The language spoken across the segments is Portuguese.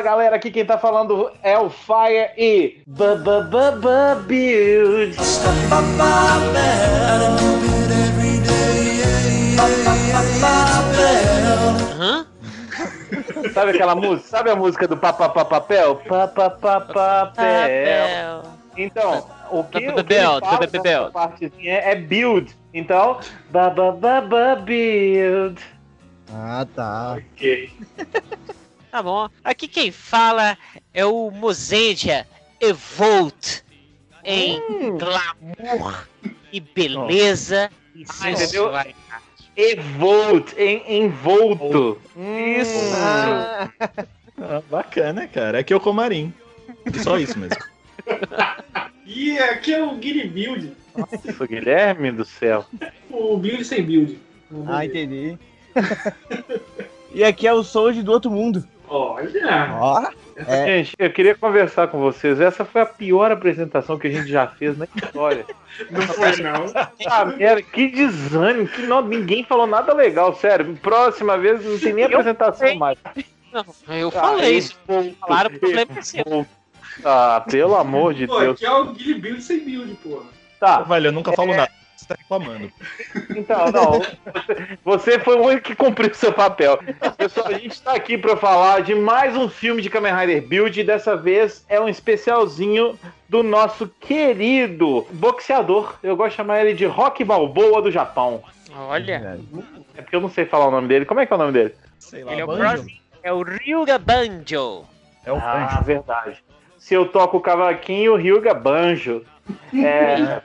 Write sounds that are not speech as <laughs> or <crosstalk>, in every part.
Fala galera, aqui quem tá falando é o Fire e Build. Hã? Sabe aquela música? Sabe a música do papapapapel? Papapapapel. Então, o que, o que ele Bebel, fala bebel. nessa partezinha é build. Então, babababa build. Ah, tá. Ok. Tá bom. Aqui quem fala é o Mozendia Evolt em glamour e beleza e Ah, entendeu? sensualidade. Evolt, em, envolto. Isso. Ah, bacana, cara. Aqui é o Comarim. Só isso mesmo. <laughs> E aqui é o Guilherme Build. Nossa, Guilherme do céu. O Build sem build. Ah, entendi. <laughs> e aqui é o Soji do outro mundo. Olha! Ó, É. Gente, eu queria conversar com vocês. Essa foi a pior apresentação que a gente já fez na história. <laughs> Não foi, não. Ah, merda, que desânimo, que não, ninguém falou nada legal, sério. Próxima vez não tem nem apresentação mais. Não, eu falei isso. Falaram, o problema é seu. Ah, pelo amor de Pô, Deus. aqui é o Guilherme sem build, porra. Tá, Velho, eu nunca falo nada. Você tá reclamando. então, não. Você, você foi o único que cumpriu o seu papel. Pessoal, a gente tá aqui pra falar de mais um filme de Kamen Rider Build e dessa vez é um especialzinho do nosso querido boxeador. Eu gosto de chamar ele de Rock Balboa do Japão. Olha, É porque eu não sei falar o nome dele. Como é que é o nome dele? Sei lá. ele é o Banjo? É o Ryuga Banjo. É o Ah, Banjo. verdade. Se eu toco o cavaquinho, Ryuga Banjo. <laughs> É,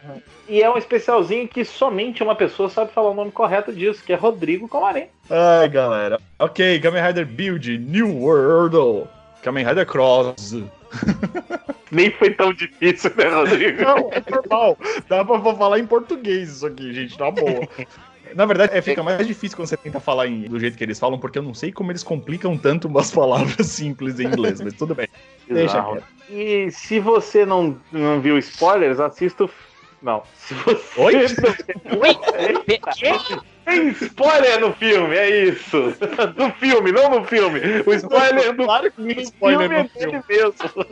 e é um especialzinho que somente uma pessoa sabe falar o nome correto disso, que é Rodrigo Comarim. Ai, galera. Ok, Kamen Rider Build, New World. Kamen Rider Cross. <laughs> Nem foi tão difícil, né, Rodrigo? Não, é normal. Dá pra pra falar em português isso aqui, gente, na boa. <laughs> Na verdade, é, fica mais difícil quando você tenta falar em- do jeito que eles falam, porque eu não sei como eles complicam tanto umas <laughs> palavras simples em inglês, mas tudo bem. Deixa quieto. E se você não, não viu spoilers, assista o. Não. Se você Oi? <laughs> não- Oi? Tem spoiler no filme, é isso. <laughs> Do filme, não no filme. O spoiler do Claro que tem spoiler filme no é filme. dele mesmo.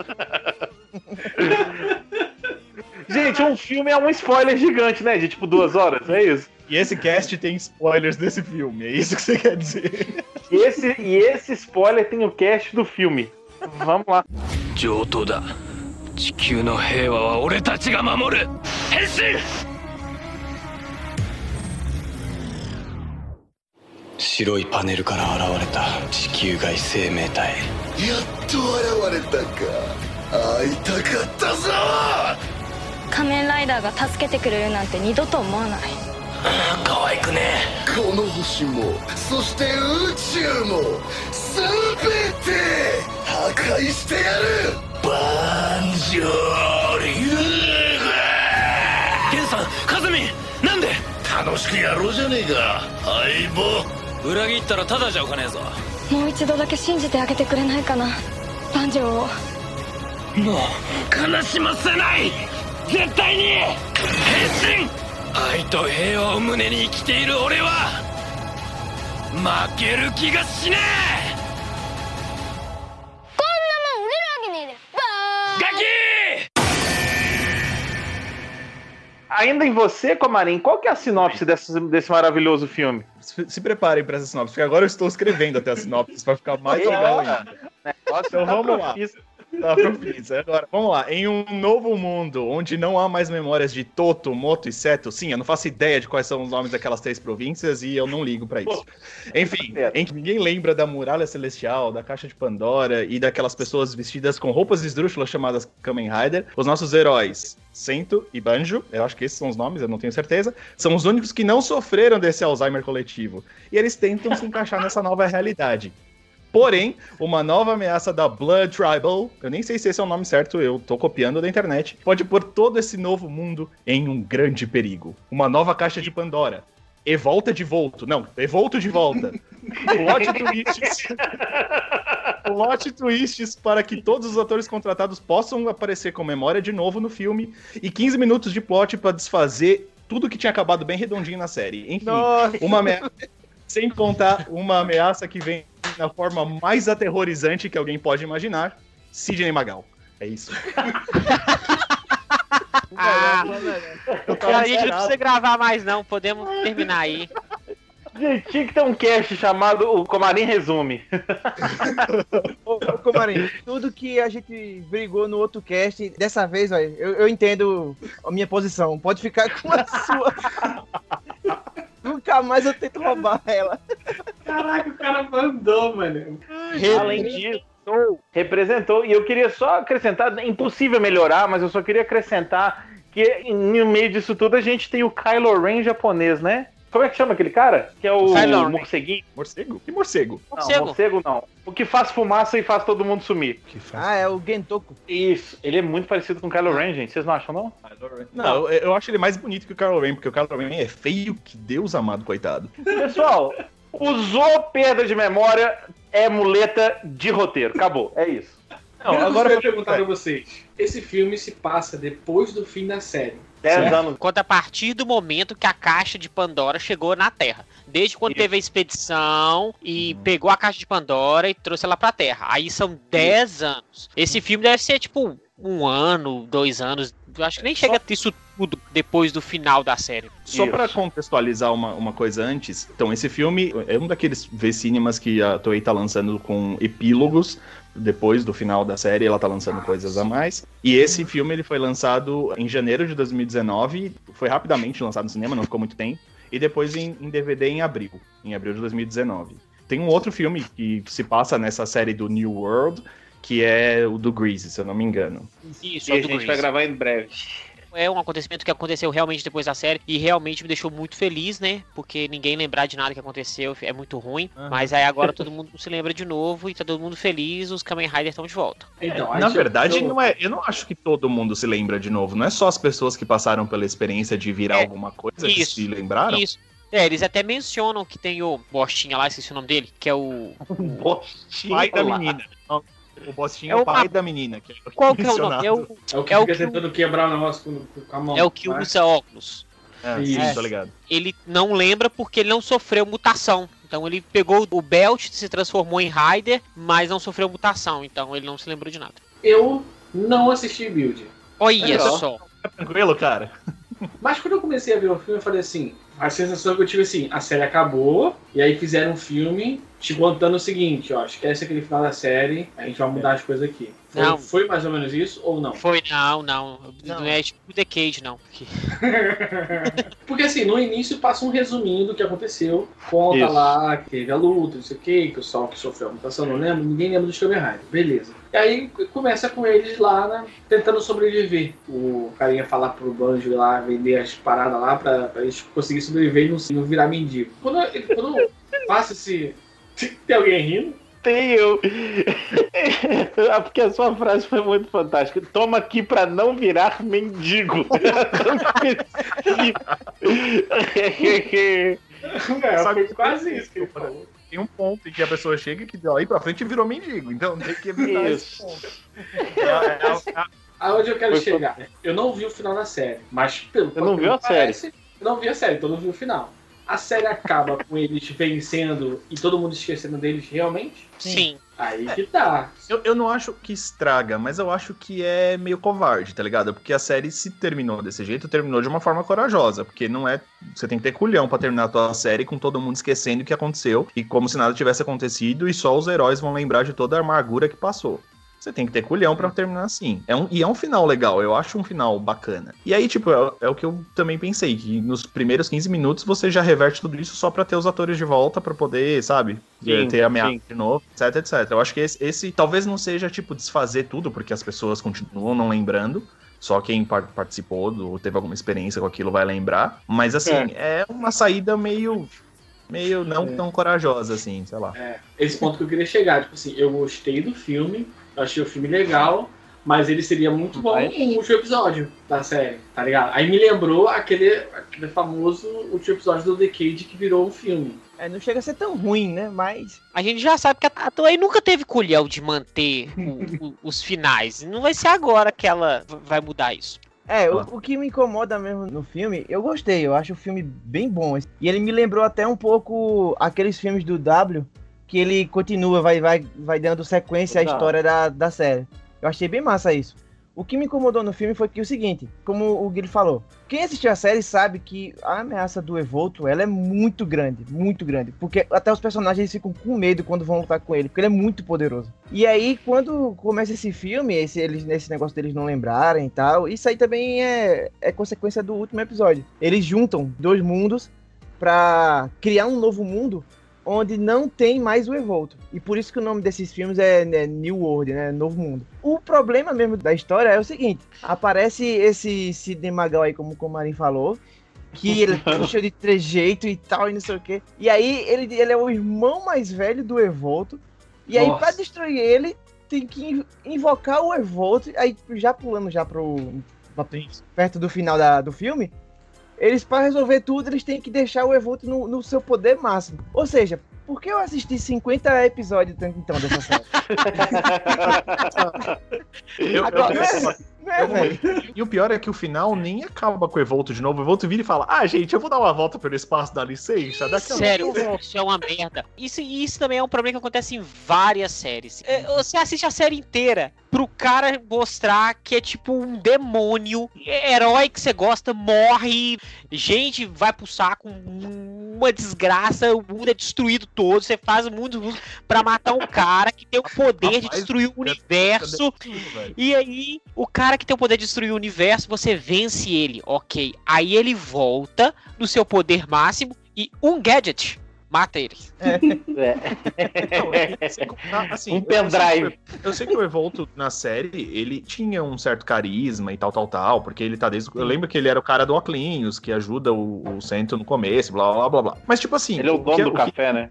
Gente, um filme é um spoiler gigante, né? De tipo duas horas, é isso. E esse cast tem spoilers desse filme, é isso que você quer dizer. E esse, e esse spoiler tem o cast do filme. Vamos lá. 上等だ地球の平和は俺たちが守る変身白いパネルから現れた地球外生命体やっと現れたか会いたかったぞ仮面ライダーが助けてくれるなんて二度と思わない可愛くね。この星もそして宇宙も全て破壊してやる。バンジョーリゲンさんカズミンなんで？楽しくやろうじゃねえか。相棒。裏切ったらタダじゃおかねえぞ。もう一度だけ信じてあげてくれないかな。万丈を。もう悲しませない。絶対に。変身愛と平和を胸に生きている俺は負ける気がしねえこんなもん売れるわけねえでバーガキ Ainda em você, Comarim, qual que é a sinopse desse, desse maravilhoso filme? Se, se preparem pra essa sinopse, porque agora eu estou escrevendo até a sinopse pra ficar mais legal ainda. Então vamos lá. Tá propício. Agora, vamos lá. Em um novo mundo onde não há mais memórias de Toto, Moto e Seto, sim, eu não faço ideia de quais são os nomes daquelas três províncias e eu não ligo pra isso. Enfim, em que ninguém lembra da Muralha Celestial, da Caixa de Pandora e daquelas pessoas vestidas com roupas esdrúxulas chamadas Kamen Rider, os nossos heróis, Sento e Banjo, eu acho que esses são os nomes, eu não tenho certeza, são os únicos que não sofreram desse Alzheimer coletivo. E eles tentam se encaixar nessa nova realidade. Porém, uma nova ameaça da Blood Tribal, eu nem sei se esse é o nome certo, eu tô copiando da internet, pode pôr todo esse novo mundo em um grande perigo. Uma nova caixa de Pandora. E volta de volto. Não, e volto de volta. <laughs> Plot twists. Plot twists para que todos os atores contratados possam aparecer com memória de novo no filme. E 15 minutos de plot para desfazer tudo que tinha acabado bem redondinho na série. Enfim, Nossa. uma ameaça. Sem contar uma ameaça que vem na forma mais aterrorizante que alguém pode imaginar, Sidney Magal. É isso. Ah, Eu tava a gente não precisa gravar mais, não. Podemos terminar aí. Gente, tinha que ter um cast chamado O Comarim Resume. <laughs> Ô, ô Comarim, tudo que a gente brigou no outro cast, dessa vez, velho, eu, eu entendo a minha posição. Pode ficar com a sua. <laughs> Nunca mais eu tento roubar ela. Caraca, o cara mandou, mano. Além disso, representou. E eu queria só acrescentar, é impossível melhorar, mas eu só queria acrescentar que no meio disso tudo a gente tem o Kylo Ren japonês, né? Como é que chama aquele cara? Que é o Kylo Ren. morceguinho? Morcego? Que morcego? Não, Morcego. morcego não. O que faz fumaça e faz todo mundo sumir. Que faz? Ah, é o Gentoku. Isso, ele é muito parecido com o Kylo Ren, gente. Vocês não acham, não? Não, eu, acho ele mais bonito que o Kylo Ren, porque o Kylo Ren é feio que Deus amado, coitado. Pessoal, usou perda de memória, é muleta de roteiro. Acabou, é isso. Não, agora eu ia perguntar pra vocês. Esse filme se passa depois do fim da série. Dez Certo. anos. Conta a partir do momento que a caixa de Pandora chegou na Terra. Desde quando Isso. teve a expedição e pegou a caixa de Pandora e trouxe ela pra Terra. Aí são 10 anos. Esse filme deve ser tipo um ano, dois anos. Eu acho que nem chega a ter isso tudo depois do final da série. Só pra contextualizar uma, uma coisa antes, então esse filme é um daqueles V-Cinemas que a Toei tá lançando com epílogos, depois do final da série ela tá lançando coisas a mais. E esse filme ele foi lançado em janeiro de 2019, foi rapidamente lançado no cinema, não ficou muito tempo, e depois em, em DVD em abril, em abril de 2019. Tem um outro filme que se passa nessa série do New World, que é o do Grease, se eu não me engano. Isso, E é a gente vai Grease. gravar em breve. É um acontecimento que aconteceu realmente depois da série e realmente me deixou muito feliz, né? Porque ninguém lembrar de nada que aconteceu é muito ruim. Aham. Mas aí agora <laughs> todo mundo se lembra de novo e tá todo mundo feliz, os Kamen Riders estão de volta. Então, aí Na verdade, eu- não é. Eu não acho que todo mundo se lembra de novo. Não é só as pessoas que passaram pela experiência de virar É, alguma coisa que isso, se lembraram. Isso. É, eles até mencionam que tem o Bostinha lá, esqueci o nome dele, que é o. <laughs> pai da menina. O Bostinho É é o o pai ma- da menina. Que é <laughs> Qual que é o nome? É o, É o que É o fica que tentando quebrar o negócio com, com a mão. é o que né? usa óculos. É, Isso. sim, tô ligado. Ele não lembra porque ele não sofreu mutação. Então ele pegou o Belt, se transformou em Rider, mas não sofreu mutação. Então ele não se lembrou de nada. Eu não assisti Build. Olha Legal. só. Tá tranquilo, cara? Mas quando eu comecei a ver o filme, eu falei assim: a sensação que eu tive assim, a série acabou, e aí fizeram um filme te contando o seguinte: ó, esquece aquele final da série, a gente vai mudar as coisas aqui. Foi, Não. foi mais ou menos isso ou não? Foi, não, não. Não, Não. é tipo The Cage, não. Porque- <laughs> Porque assim, no início passa um resuminho do que aconteceu. Conta Isso. lá que teve a luta, não sei o que, que o Sol que sofreu a mutação, não lembro, ninguém lembra do Rider. Beleza. E aí começa com eles lá, né, tentando sobreviver. O carinha falar pro Banjo ir lá vender as paradas lá pra, pra eles conseguirem sobreviver e não, não virar mendigo. Quando, quando faço esse. <laughs> Tem alguém rindo? Tem eu. <laughs> Ah, Porque a sua frase foi muito fantástica. Toma aqui pra não virar mendigo. <laughs> É, Sabe- foi quase isso que ele falou. Tem um ponto em que a pessoa chega que daí pra frente virou mendigo. Então tem que evitar esse Isso. ponto. É, é, Aonde eu quero Foi chegar? Eu não vi o final da série, mas pelo Eu não que vi a me parece, Eu não vi a série, então eu não vi o final. A série acaba com eles vencendo e todo mundo esquecendo deles realmente? Sim. Aí que tá. Eu, eu não acho que estraga, mas eu acho que é meio covarde, tá ligado? Porque a série, se terminou desse jeito, terminou de uma forma corajosa. Porque não é. Você tem que ter culhão pra terminar a tua série com todo mundo esquecendo o que aconteceu e como se nada tivesse acontecido e só os heróis vão lembrar de toda a amargura que passou. Você tem que ter culhão pra terminar assim. É um, e é um final legal, eu acho um final bacana. E aí, tipo, é, é o que eu também pensei, que nos primeiros 15 minutos você já reverte tudo isso só pra ter os atores de volta, pra poder, sabe, Sim, ter ameaça sim. de novo, etc, etc. Eu acho que esse, esse talvez não seja, tipo, desfazer tudo, porque as pessoas continuam não lembrando. Só quem par- participou do, ou teve alguma experiência com aquilo vai lembrar. Mas assim, é, uma saída meio. meio não tão corajosa, assim, sei lá. É, esse ponto que eu queria chegar. Tipo assim, eu gostei do filme, eu achei o filme legal, mas ele seria muito bom Mas- um último episódio da série, tá ligado? Aí me lembrou aquele, aquele famoso último episódio do Decade que virou um filme. É, não chega a ser tão ruim, né? Mas. A gente já sabe que a Toei nunca teve colhão de manter o- o- os finais. Não vai ser agora que ela vai mudar isso. É, o, o que me incomoda mesmo no filme, eu gostei, eu acho o filme bem bom. E ele me lembrou até um pouco aqueles filmes do W, que ele continua, vai, vai, vai dando sequência à história da, da série. Eu achei bem massa isso. O que me incomodou no filme foi que o seguinte, como o Guilherme falou, quem assistiu a série sabe que a ameaça do Evolto, ela é muito grande, muito grande, porque até os personagens ficam com medo quando vão lutar com ele, porque ele é muito poderoso. E aí, quando começa esse filme, esse, eles, esse negócio deles não lembrarem e tal, isso aí também é, é consequência do último episódio. Eles juntam dois mundos pra criar um novo mundo onde não tem mais o Evolto. E por isso que o nome desses filmes é, né, New World, né? Novo Mundo. O problema mesmo da história é o seguinte: aparece esse Sidney Magal aí, como o Comarim falou. Que ele <laughs> é cheio de trejeito e tal, e não sei o quê. E aí ele, ele é o irmão mais velho do Evolto. E aí, pra destruir ele, tem que in- invocar o Evolto. Aí, já pulando já pro. perto do final da, do filme, eles, para resolver tudo, eles têm que deixar o Evolto no, no seu poder máximo. Ou seja, por que eu assisti 50 episódios então dessa série? Eu- Agora, eu- não é, não é, velho? E o pior é que o final nem acaba com o Evolto de novo. O Evolto vira e fala: Ah, gente, eu vou dar uma volta pelo espaço, dá licença. Daqui a Sério, isso é uma merda. Isso, isso também é um problema que acontece em várias séries. É, Você assiste a série inteira pro cara mostrar que é tipo um demônio, é herói que você gosta, morre, gente vai pro saco, uma desgraça, o mundo é destruído todo, você faz o mundo pra matar um cara que tem o poder de Rapaz, destruir o universo. E aí, o cara que tem o poder de destruir o universo, você vence ele, ok. Aí ele volta no seu poder máximo e um gadget mata ele. Não, e sem contar, assim, Um pendrive. Eu sei que o Evolto na série, ele tinha um certo carisma e tal, tal, tal, porque ele tá desde. Eu lembro que ele era o cara do Oclinhos, que ajuda o, o Centro no começo, blá blá blá blá. Mas, tipo assim. Ele é o que- dono do que- café, né?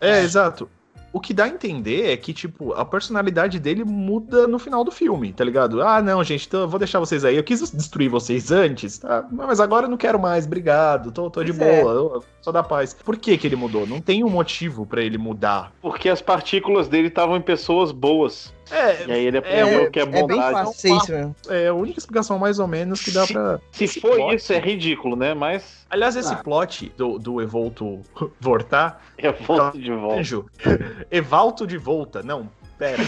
É, exato. O que dá a entender é que, tipo, a personalidade dele muda no final do filme, tá ligado? Ah, não, gente, então eu vou deixar vocês aí. Eu quis destruir vocês antes, tá? Mas agora eu não quero mais, obrigado, tô, tô de Pois é. boa, eu- só da paz. Por que que ele mudou? Não tem um motivo pra ele mudar. Porque as partículas dele estavam em pessoas boas. É, E aí ele aprendeu É, o que é É bem bondade. fácil isso mesmo. é a única explicação mais ou menos que dá pra. Se esse for plot- isso, é ridículo, né? Mas Aliás, esse Ah. plot do, do Evolto <laughs> voltar, é volta de volta. Anjo, <laughs> Evalto de volta, não, pera.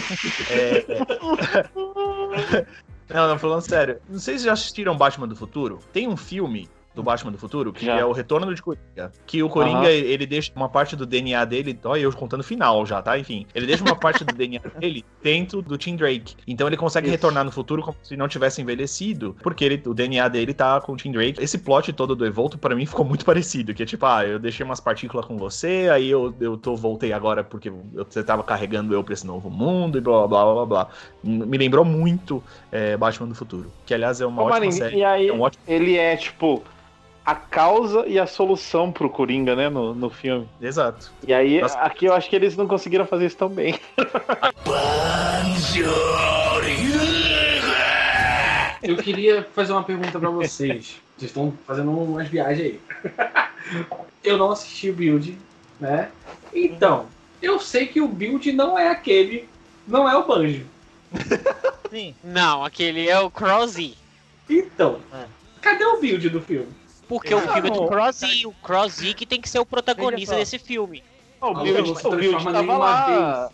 É, é. <laughs> Não, não, falando sério. Não sei se já assistiram Batman do Futuro. Tem um filme do Batman do Futuro, que Já. é o Retorno de Coringa. Que o Coringa, Aham. ele deixa uma parte do DNA dele. Olha, eu contando o final já, tá? Enfim. Ele deixa uma parte do <laughs> DNA dele dentro do Tim Drake. Então ele consegue Isso. retornar no futuro como se não tivesse envelhecido, porque ele, o DNA dele tá com o Tim Drake. Esse plot todo do Evolto, pra mim, ficou muito parecido. Que é tipo, ah, eu deixei umas partículas com você, aí eu, eu tô, voltei agora porque você tava carregando eu pra esse novo mundo e blá blá blá blá blá. Me lembrou muito é, Batman do Futuro. Que aliás é uma Ô, ótima Marinho, série. e aí É um ótimo. ele é tipo a causa e a solução pro Coringa, né? No, no filme. Exato. E aí, Nossa. aqui eu acho que eles não conseguiram fazer isso tão bem. Eu queria fazer uma pergunta pra vocês. Vocês estão fazendo umas viagens aí. Eu não assisti o Build, né? Então, eu sei que o Build não é aquele, não é o Banjo. Sim. Não, aquele é o Crossy. Então, É. cadê o Build do filme? Porque o filme é do não. Crossy. O Crossy que tem que ser o protagonista desse filme. O Não, Build, não se o Build transforma tava nenhuma lá.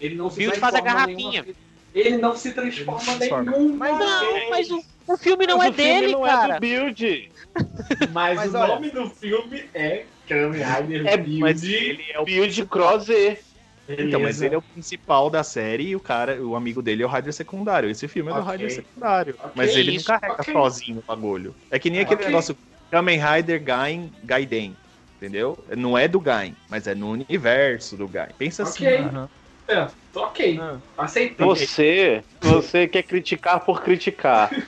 Ele não se Build faz a transforma garrafinha. Ele não se transforma nenhuma Mas Não, mas o, o filme não Mas é o filme dele, não cara. é do Build. <laughs> Mas, Mas o olha- nome do filme é Kamen Rider É, Build. Mas ele é o Build Cross E. Então, mas ele é o principal da série e o cara, o amigo dele é o Rider secundário. Esse filme é do. Rider secundário. Ok, mas ele isso, não carrega ok. sozinho o bagulho. É que nem aquele Ok. negócio Kamen Rider Gain Gaiden. Entendeu? Não é do Gain, mas é no universo do Gain. Pensa Ok. assim. Aham. É, ok, Ah. aceitei. Você, você quer criticar por criticar. <laughs>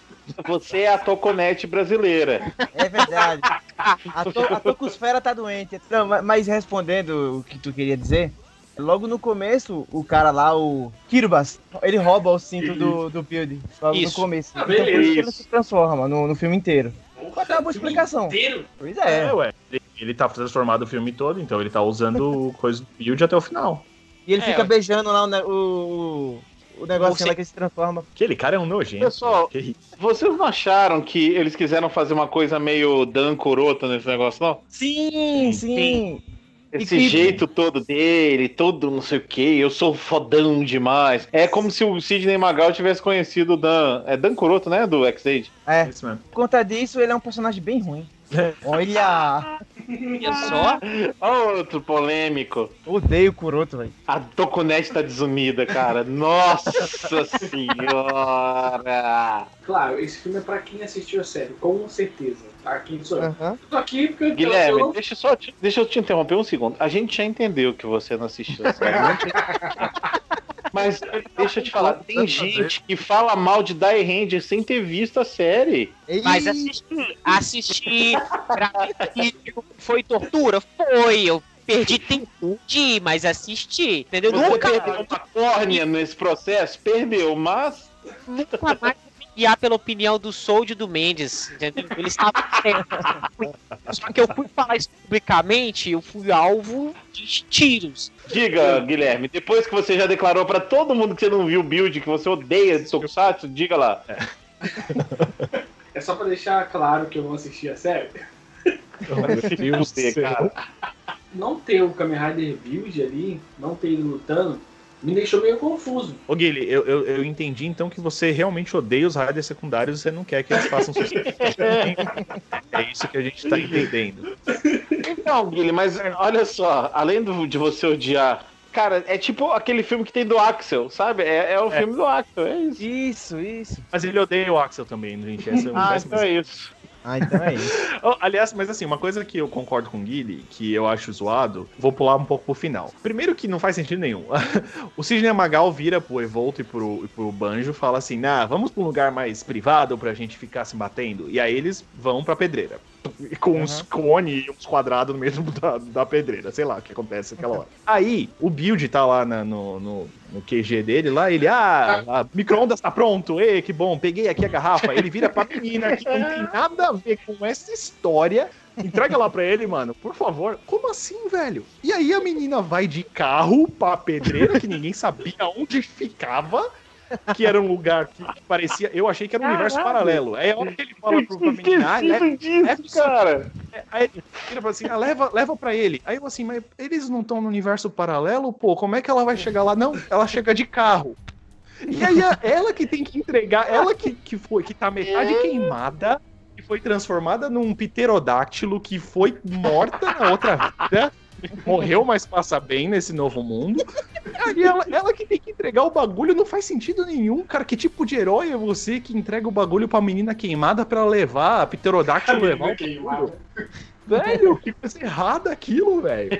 Você é a Toconete brasileira. É verdade. A, to, a tocosfera tá doente. Não, ma- mas respondendo o que tu queria dizer, logo no começo, o cara lá, o Kiribas, ele rouba o cinto do, do build. Logo Isso. no começo. Ah, então por isso que ele se transforma no, no filme inteiro. Pode dar uma boa explicação. inteiro? Pois É, é. ué. Ele, ele tá transformado o filme todo, então ele tá usando o <laughs> coisa do build até o final. E ele É, fica ó. beijando lá o, o, o negocinho Você- lá que ele se transforma. Aquele cara é um nojento. Pessoal, Que. Vocês não acharam que eles quiseram fazer uma coisa meio Dan Coroto nesse negócio, não? Sim, sim. Sim. Esse que- jeito todo dele, todo não sei o que, eu sou fodão demais. É como se o Sidney Magal tivesse conhecido o Dan. É Dan Kuroto, né? Do X-Age. É, Isso mesmo. por conta disso, ele é um personagem bem ruim. <laughs> Olha, Olha só. Outro polêmico. odeio o Kuroto, velho. A Tokunete tá desunida, cara. Nossa <laughs> senhora! Claro, esse filme é pra quem assistiu a série, com certeza. Quem sou eu? Tô aqui porque eu- Guilherme, eu, deixa, eu só te, deixa eu te interromper um segundo. A gente já entendeu que você não assistiu a série. não tem- <laughs> Mas deixa eu te falar, tem gente que fala mal de Die Ranger sem ter visto a série. Mas assisti, assisti, pra mim, foi tortura? Foi, eu perdi tempo de ir, mas assisti, entendeu? Você Nunca, perdeu uma córnea nesse processo? Perdeu, mas nunca mais guiar pela opinião do Soul e do Mendes, entendeu? Eles estavam certos. Só que eu fui falar isso publicamente, eu fui alvo de tiros. diga, Guilherme, depois que você já declarou pra todo mundo que você não viu o build, que você odeia de Tokusatsu, diga lá. É só pra deixar claro que eu não assisti a série. Se Deus do fuder, céu. cara. Não ter o Kamen Rider Build ali, não ter ele lutando, me deixou meio confuso. Ô Guilherme, eu, eu, eu entendi então que você realmente odeia os riders secundários e você não quer que eles façam sucesso. <laughs> é isso que a gente tá entendendo. Então, Guilherme, mas olha só, além do- de você odiar. Cara, é tipo aquele filme que tem do Axel, sabe? É, é o É. filme do Axel, é isso. Isso, isso. Mas ele odeia o Axel também, gente. Essa é um Ah, então é isso. Ah, então é isso. <laughs> Oh, aliás, mas assim, uma coisa que eu concordo com o Guilherme, que eu acho zoado, vou pular um pouco pro final. Primeiro que não faz sentido nenhum. <laughs> o Sidney Magal vira pro Evolto e pro, e pro Banjo fala assim, nah, vamos pra um lugar mais privado pra gente ficar se batendo. E aí eles vão pra pedreira. E Com uns cones e uns quadrados no meio <laughs> da, da pedreira, sei lá o que acontece naquela hora. Aí, o Build tá lá na- no, no, no QG dele, lá, ele, ah, a micro-ondas tá pronto, ê, que bom, peguei aqui a garrafa. Ele vira pra menina que não tem <laughs> nada a ver com essa história. Entrega lá pra ele, mano, por favor. Como assim, velho? E aí a menina vai de carro pra pedreira, que ninguém sabia onde ficava, que era um lugar que parecia. Eu achei que era um universo paralelo. Aí a hora que ele fala pro, pra menina, ah, disso, leva isso cara. Aí ele vira pra assim, ah, leva, leva pra ele. Aí eu assim, mas eles não estão no universo paralelo, pô, como é que ela vai chegar lá? Não, ela chega de carro. E aí a- ela que tem que entregar, ela que, que foi, que tá metade queimada, que foi transformada num pterodáctilo, que foi morta na outra vida. Morreu, mas passa bem nesse novo mundo. Aí ela, ela que tem que entregar o bagulho não faz sentido nenhum, cara. Que tipo de herói é você que entrega o bagulho pra menina queimada pra levar a pterodáctilo levar o bagulho? Velho, que coisa errada aquilo, velho.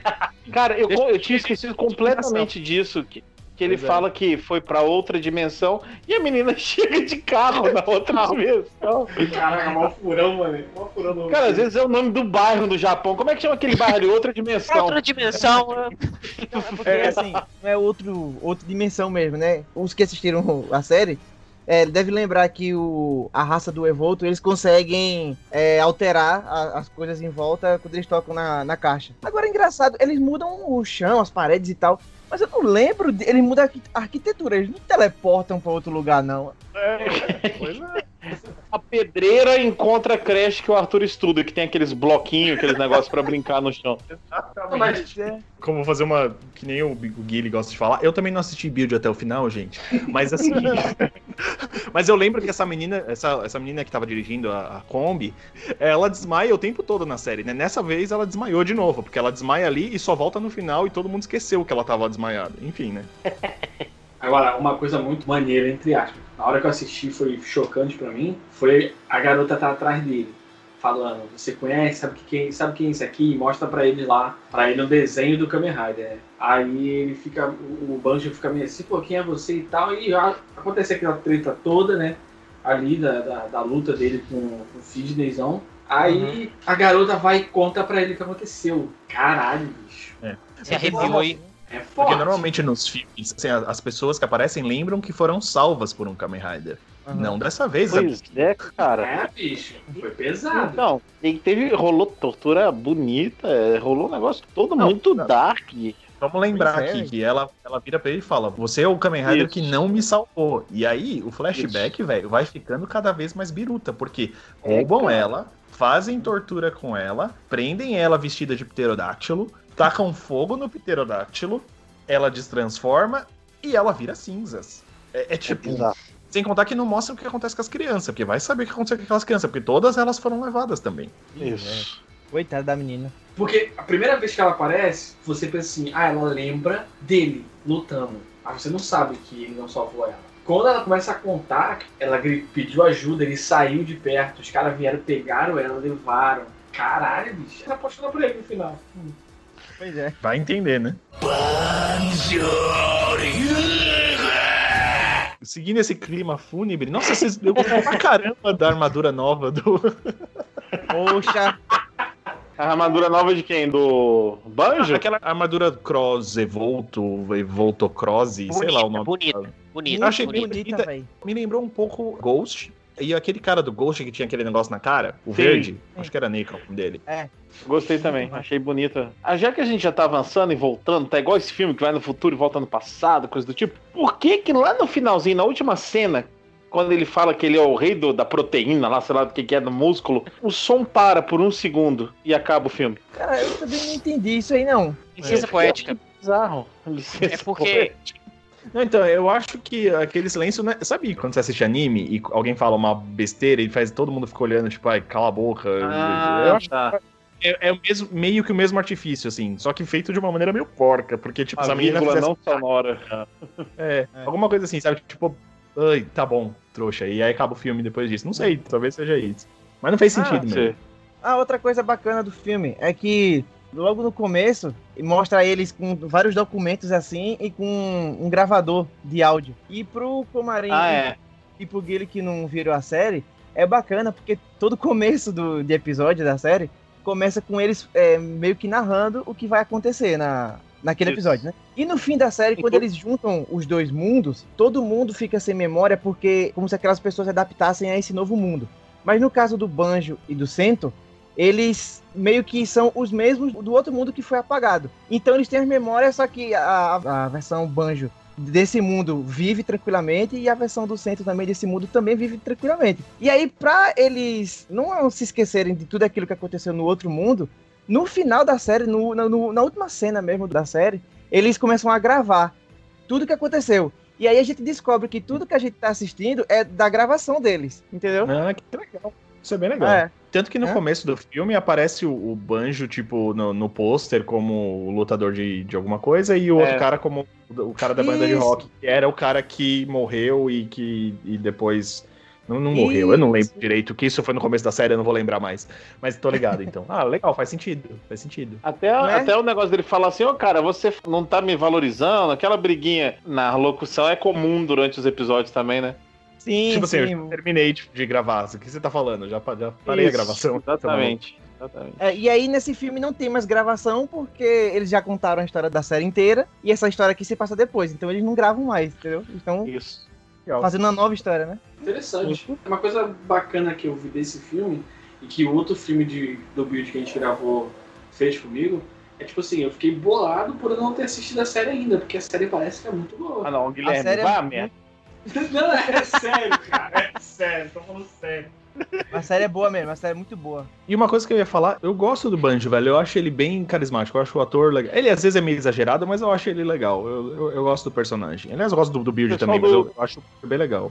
Cara, eu, eu tinha esquecido completamente disso. Que, que ele Pois é. fala que foi pra outra dimensão e a menina <laughs> chega de carro na outra dimensão. Caraca, mó furão, mano. Mó furão no Cara, às vezes é o nome do bairro do Japão. Como é que chama aquele bairro ali? Outra dimensão. Outra dimensão, né? Porque assim, não é outro, outra dimensão mesmo, né? Os que assistiram a série é, deve lembrar que o, a raça do Evolto, eles conseguem é, alterar a- as coisas em volta quando eles tocam na, na caixa. Agora, engraçado, eles mudam o chão, as paredes e tal. Mas eu não lembro, de, eles mudam a arqui- a arquitetura, eles não teleportam pra outro lugar, não. Pois é. A pedreira encontra a creche que o Arthur estuda, que tem aqueles bloquinhos, aqueles negócios pra brincar no chão. Mas, Como vou fazer uma. Que nem o, o Guilherme gosta de falar. Eu também não assisti build até o final, gente. Mas assim. <laughs> mas eu lembro que essa menina, essa, essa menina que tava dirigindo a, a Kombi, ela desmaia o tempo todo na série, né? Nessa vez ela desmaiou de novo, porque ela desmaia ali e só volta no final e todo mundo esqueceu que ela tava desmaiada. Enfim, né? Agora, uma coisa muito maneira, entre aspas. Na hora que eu assisti foi chocante pra mim, foi a garota tá atrás dele, falando, você conhece, sabe que quem, sabe quem é esse aqui? E mostra pra ele lá, pra ele um desenho do Kamen Rider. né? Aí ele fica, o Banjo fica meio assim, pô, quem é você e tal, e já acontece aquela treta toda, né? Ali da, da, da luta dele com, com o Sidneyzão. Aí a garota vai e conta pra ele o que aconteceu. Caralho, bicho. Se arrepiou aí. É forte. Porque normalmente nos filmes, assim, as as pessoas que aparecem lembram que foram salvas por um Kamen Rider. Não dessa vez. Pois é, cara. É, bicho. Foi pesado. Não, e teve, rolou tortura bonita, é, rolou um negócio todo Não, muito não. dark. Vamos lembrar Pois é. aqui que ela, ela vira pra ele e fala: Você é o Kamen Rider Isso. que não me salvou. E aí, o flashback, velho, vai ficando cada vez mais biruta, porque É, roubam cara. ela, fazem tortura com ela, prendem ela vestida de pterodáctilo, tacam fogo no pterodáctilo, ela destransforma e ela vira cinzas. É, é tipo. Exato. Sem contar que não mostra o que acontece com as crianças, porque vai saber o que aconteceu com aquelas crianças, porque todas elas foram levadas também. Isso. Coitada da menina. Porque a primeira vez que ela aparece, você pensa assim, ah, ela lembra dele lutando. Mas você não sabe que ele não salvou ela. Quando ela começa a contar, ela pediu ajuda, ele saiu de perto, os caras vieram, pegaram ela, levaram. Caralho, bicho. Ela apaixonou por ele no final. Hum. Pois é. Vai entender, né? Seguindo esse clima fúnebre, nossa, vocês eu gostei pra caramba da armadura nova do. Poxa, A armadura nova de quem? Do Banjo? Aquela armadura Cross Evolto, Evolto Cross, sei lá o nome. bonita, bonita, achei bonita. bonita, bonita. velho. Me lembrou um pouco Ghost. E aquele cara do Ghost que tinha aquele negócio na cara, o Sim. verde, acho que era Nickel dele. Gostei também, achei bonita. Ah, já que a gente já tá avançando e voltando, tá igual esse filme que vai no futuro e volta no passado, coisa do tipo. Por que que lá no finalzinho, na última cena, quando ele fala que ele é o rei do- da proteína, lá, sei lá do que que é, do músculo, o som para por um segundo e acaba o filme? Cara, eu também não entendi isso aí, não. Licença poética. Bizarro. Licença, É porque Não, então, eu acho que aquele silêncio, né? Sabe quando você assiste anime e alguém fala uma besteira e faz todo mundo fica olhando, tipo, ai, cala a boca. eu Ah, acho tá. é, é o mesmo, meio que o mesmo artifício, assim, só que feito de uma maneira meio porca, porque, tipo, se A a menina fizesse- não sonora. É, É. alguma coisa assim, sabe? Tipo, ai, tá bom, trouxa. E aí acaba o filme depois disso. Não sei, talvez seja isso. Mas não fez sentido Ah, mesmo. Ah, outra coisa bacana do filme é que logo no começo mostra eles com vários documentos assim e com um gravador de áudio. E pro Comarim Ah, é. e pro Guilherme que não viram a série, é bacana porque todo começo do, de episódio da série começa com eles é, meio que narrando o que vai acontecer na, naquele Isso. episódio, né? E no fim da série, quando Então- eles juntam os dois mundos, todo mundo fica sem memória porque como se aquelas pessoas se adaptassem a esse novo mundo. Mas no caso do Banjo e do Sento, eles meio que são os mesmos do outro mundo que foi apagado. Então eles têm as memórias, só que a, a versão Banjo desse mundo vive tranquilamente e a versão do centro também desse mundo também vive tranquilamente. E aí, pra eles não se esquecerem de tudo aquilo que aconteceu no outro mundo, no final da série, no, na- no- na última cena mesmo da série, eles começam a gravar tudo que aconteceu. E aí a gente descobre que tudo que a gente tá assistindo é da gravação deles, entendeu? Ah, que legal. Isso é bem legal. É. Tanto que no É. começo do filme aparece o, o Banjo, tipo, no, no pôster como o lutador de, de alguma coisa, e o outro É. cara como o, cara da banda de Isso. rock, que era o cara que morreu e que e depois. Não, não morreu, eu não lembro direito, que isso foi no começo da série, eu não vou lembrar mais. Mas tô ligado, então. Ah, legal, faz sentido, faz sentido. Até, Né? até o negócio dele falar assim, ô cara, você não tá me valorizando, aquela briguinha na locução é comum durante os episódios também, né? Sim, tipo assim, eu sim. já terminei de, de gravar, o que você tá falando? Já, já parei Isso, a gravação. Exatamente. exatamente. É, e aí nesse filme não tem mais gravação porque eles já contaram a história da série inteira e essa história aqui se passa depois, então eles não gravam mais, entendeu? Então Isso. Fazendo uma nova história, né? Interessante. Uma coisa bacana que eu vi desse filme, e que o outro filme de, do Build que a gente gravou fez comigo, é tipo assim, eu fiquei bolado por eu não ter assistido a série ainda, porque a série parece que é muito boa. Ah não, Guilherme, série é vai a muito- merda. <laughs> Não, é sério, cara. É sério, tô falando sério. A série é boa mesmo, a série é muito boa. E uma coisa que eu ia falar, eu gosto do Banjo, velho. Eu acho ele bem carismático. Eu acho o ator legal. Ele às vezes é meio exagerado, mas eu acho ele legal. Eu, eu, eu gosto do personagem. Aliás, eu gosto do, do Build também, mas do- eu, eu acho bem legal.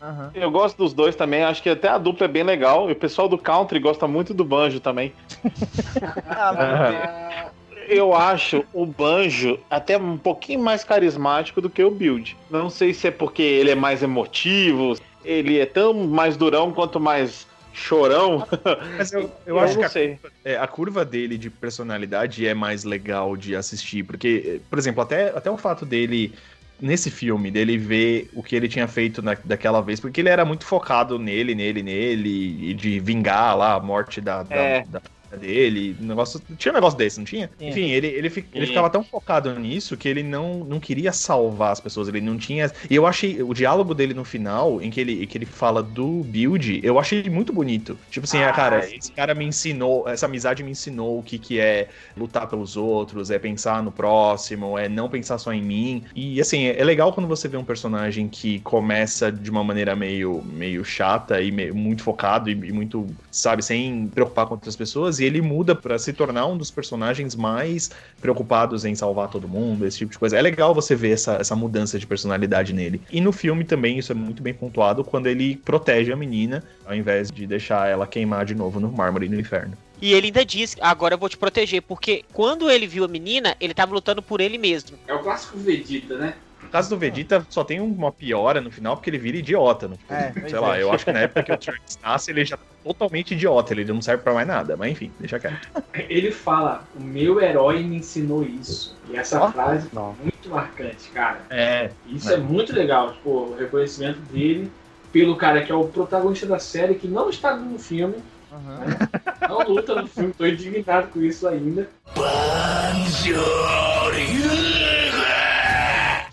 Aham. Eu gosto dos dois também, acho que até a dupla é bem legal. E o pessoal do country gosta muito do banjo também. <laughs> Ah, mas- Eu acho o banjo até um pouquinho mais carismático do que o build. Não sei se é porque ele é mais emotivo, ele é tão mais durão quanto mais chorão. <laughs> Mas eu, Eu, acho que a, sei. é, a curva dele de personalidade é mais legal de assistir. Porque, por exemplo, até, até o fato dele. Nesse filme, dele ver o que ele tinha feito na, daquela vez, porque ele era muito focado nele, nele, nele, e de vingar lá a morte da, da, É. da dele. um Negócio, tinha um negócio desse, não tinha? Tinha. Enfim, ele, ele, fi- ele Sim. ficava tão focado nisso que ele não, não queria salvar as pessoas, ele não tinha. E eu achei o diálogo dele no final, em que ele, em que ele fala do build, eu achei muito bonito. Tipo assim, ah, cara, Ai. esse cara me ensinou, essa amizade me ensinou o que, que é lutar pelos outros, é pensar no próximo, é não pensar só em mim. E assim, é é legal quando você vê um personagem que começa de uma maneira meio, meio chata e meio- muito focado e, e muito, sabe, sem preocupar com outras pessoas, e e ele muda para se tornar um dos personagens mais preocupados em salvar todo mundo, esse tipo de coisa. É legal você ver essa, essa mudança de personalidade nele. E no filme também isso é muito bem pontuado quando ele protege a menina, ao invés de deixar ela queimar de novo no mármore no inferno. E ele ainda diz, agora eu vou te proteger, porque quando ele viu a menina, ele tava lutando por ele mesmo. É o clássico Vegeta, né? No caso do Vegeta, só tem uma piora no final, porque ele vira idiota. No É, pois Sei é. lá, eu acho que na época que o Trunks <laughs> nasce, ele já tá totalmente idiota, ele não serve pra mais nada. Mas enfim, deixa quieto. Ele fala: O meu herói me ensinou isso. E essa Ó. frase é Não. muito marcante, cara. É, Isso é. muito legal, tipo, o reconhecimento dele pelo cara que é o protagonista da série, que não está no filme, Aham. não luta no filme, tô indignado com isso ainda.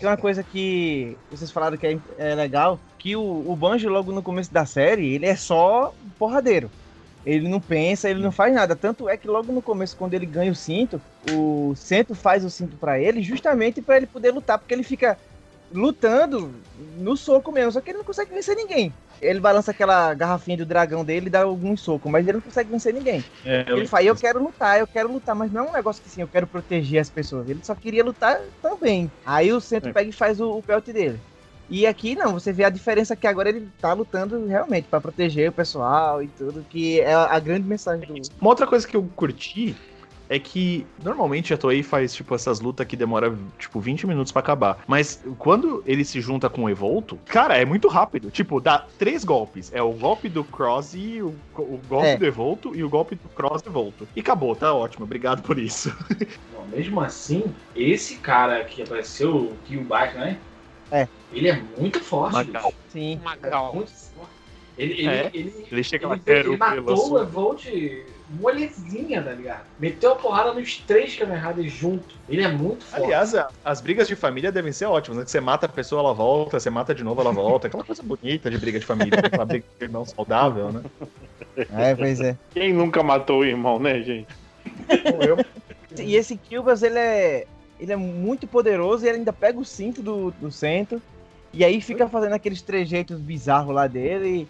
Tem uma coisa que vocês falaram que é, é legal, que o, o Banjo logo no começo da série, ele é só porradeiro. Ele não pensa, ele não faz nada. Tanto é que logo no começo, quando ele ganha o cinto, o Cento faz o cinto pra ele, justamente pra ele poder lutar, porque ele fica lutando no soco mesmo, só que ele não consegue vencer ninguém. Ele balança aquela garrafinha do dragão dele e dá alguns socos, mas ele não consegue vencer ninguém. é, Ele fala, eu quero lutar, eu quero lutar, mas não é um negócio que assim, eu quero proteger as pessoas. Ele só queria lutar também. Aí o centro É. pega e faz o, o belt dele. E aqui não, você vê a diferença que agora ele tá lutando realmente pra proteger o pessoal e tudo, que é a, a grande mensagem do. Uma outra coisa que eu curti é que normalmente a Toei faz tipo essas lutas que demora tipo 20 minutos pra acabar. Mas quando ele se junta com o Evolto, cara, é muito rápido. Tipo, dá três golpes. É o golpe do Cross e o, o golpe É. do Evolto e o golpe do Cross Evolto. E acabou, tá ótimo. Obrigado por isso. <laughs> Bom, mesmo assim, esse cara que apareceu, o Killbait, né? É. Ele é muito forte. Magal. Sim. Uma É muito forte. Ele, ele, É. ele, Ele chega lá, ele, quero ele matou o sua- Evolt molezinha, tá ligado? Meteu a porrada nos três Kamen Riders junto. Ele é muito forte. Aliás, a- as brigas de família devem ser ótimas, né? Que você mata a pessoa, ela volta, você mata de novo, ela volta. Aquela coisa bonita de briga de família, né? aquela briga de irmão saudável, né? É, pois é. Quem nunca matou o irmão, né, gente? Eu, E esse Kilbas, ele é. Ele é muito poderoso e ele ainda pega o cinto do, do centro. E aí fica fazendo aqueles trejeitos bizarros lá dele. E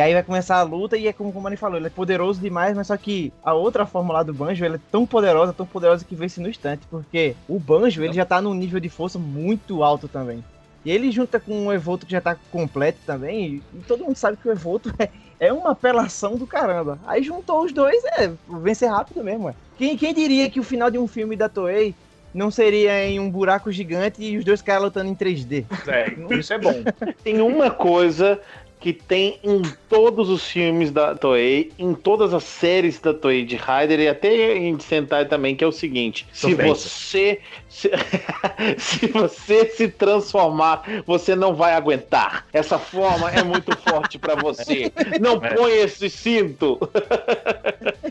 aí vai começar a luta e é como, como ele falou, ele é poderoso demais, mas só que a outra forma lá do Banjo, ele é tão poderosa, tão poderosa que vence no instante, porque o Banjo, ele já tá num nível de força muito alto também. E ele junta com o Evolto que já tá completo também, e todo mundo sabe que o Evolto <laughs> é, é uma apelação do caramba. Aí juntou os dois, é, vencer rápido mesmo, é. Quem, quem diria que o final de um filme da Toei não seria em um buraco gigante e os dois caras lutando em 3D? é, isso é bom. Tem uma coisa que tem em todos os filmes da Toei, em todas as séries da Toei de Rider e até em Sentai também, que é o seguinte: se Sofrência. você se, <laughs> se você se transformar, você não vai aguentar. Essa forma é muito forte pra você. Não É. põe esse cinto.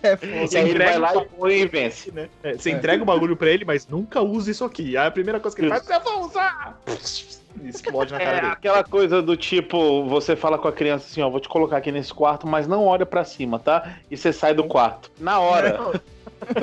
É, E aí ele vai lá e põe e vence. né? É, você entrega o bagulho pra ele, mas nunca use isso aqui. Aí a primeira coisa que ele faz, eu vou usar! Explode na cara É dele. aquela coisa do tipo, você fala com a criança assim, ó, vou te colocar aqui nesse quarto, mas não olha pra cima, tá? E você sai do quarto. Na hora.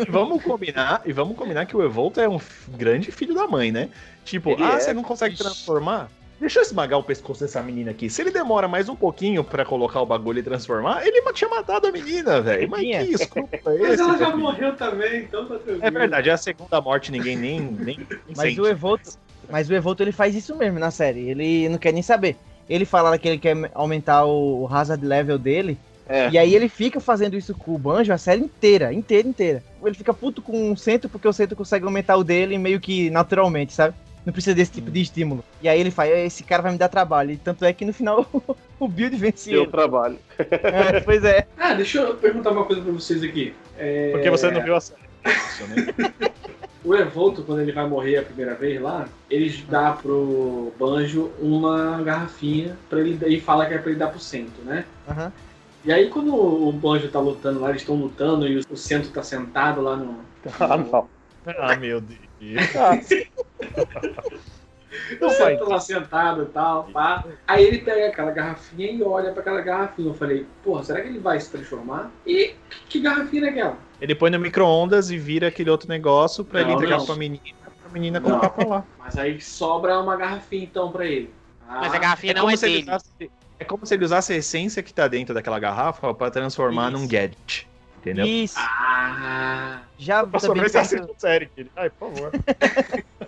E vamos combinar, e vamos combinar que o Evolta é um grande filho da mãe, né? Tipo, Ele ah, é. você não consegue transformar? Deixa eu esmagar o pescoço dessa menina aqui. Se ele demora mais um pouquinho pra colocar o bagulho e transformar, ele tinha matado a menina, velho. Mas que desculpa é Mas esse? ela já filho? morreu também, então tá tranquilo. É verdade, é a segunda morte, ninguém nem, nem, Mas sente. o Evolto, mas o Evolto ele faz isso mesmo na série. Ele não quer nem saber. Ele fala que ele quer aumentar o o hazard level dele. É. E aí ele fica fazendo isso com o Banjo a série inteira, inteira, inteira. Ele fica puto com o centro porque o centro consegue aumentar o dele meio que naturalmente, sabe? Não precisa desse tipo de estímulo. E aí ele fala, esse cara vai me dar trabalho. E tanto é que no final <laughs> o Build vence Deu ele. trabalho. É, pois é. <laughs> Ah, deixa eu perguntar uma coisa pra vocês aqui. É, Porque você não viu a série. <laughs> O Evolto, quando ele vai morrer a primeira vez lá, ele dá pro Banjo uma garrafinha pra ele e fala que é pra ele dar pro Cento, né? Aham. E aí quando o Banjo tá lutando lá, eles estão lutando e o Cento tá sentado lá no. Ah, não. Ah, meu Deus. <laughs> O Não vai. Lá sentado e tal, pá. Aí ele pega aquela garrafinha e olha pra aquela garrafinha. Eu falei, porra, será que ele vai se transformar? E que, que garrafinha é aquela? Ele põe no micro-ondas e vira aquele outro negócio pra ele Não, entregar não. pra menina, pra menina Não. colocar pra lá. Mas aí sobra uma garrafinha então pra ele. Ah, Mas a garrafinha não como é se ele dele. usasse- é como se ele usasse a essência que tá dentro daquela garrafa pra transformar Isso. num gadget. Entendeu? Isso. Ah, Já Passou também nesse perto- assistiu série, ele. Ai, por favor. <laughs>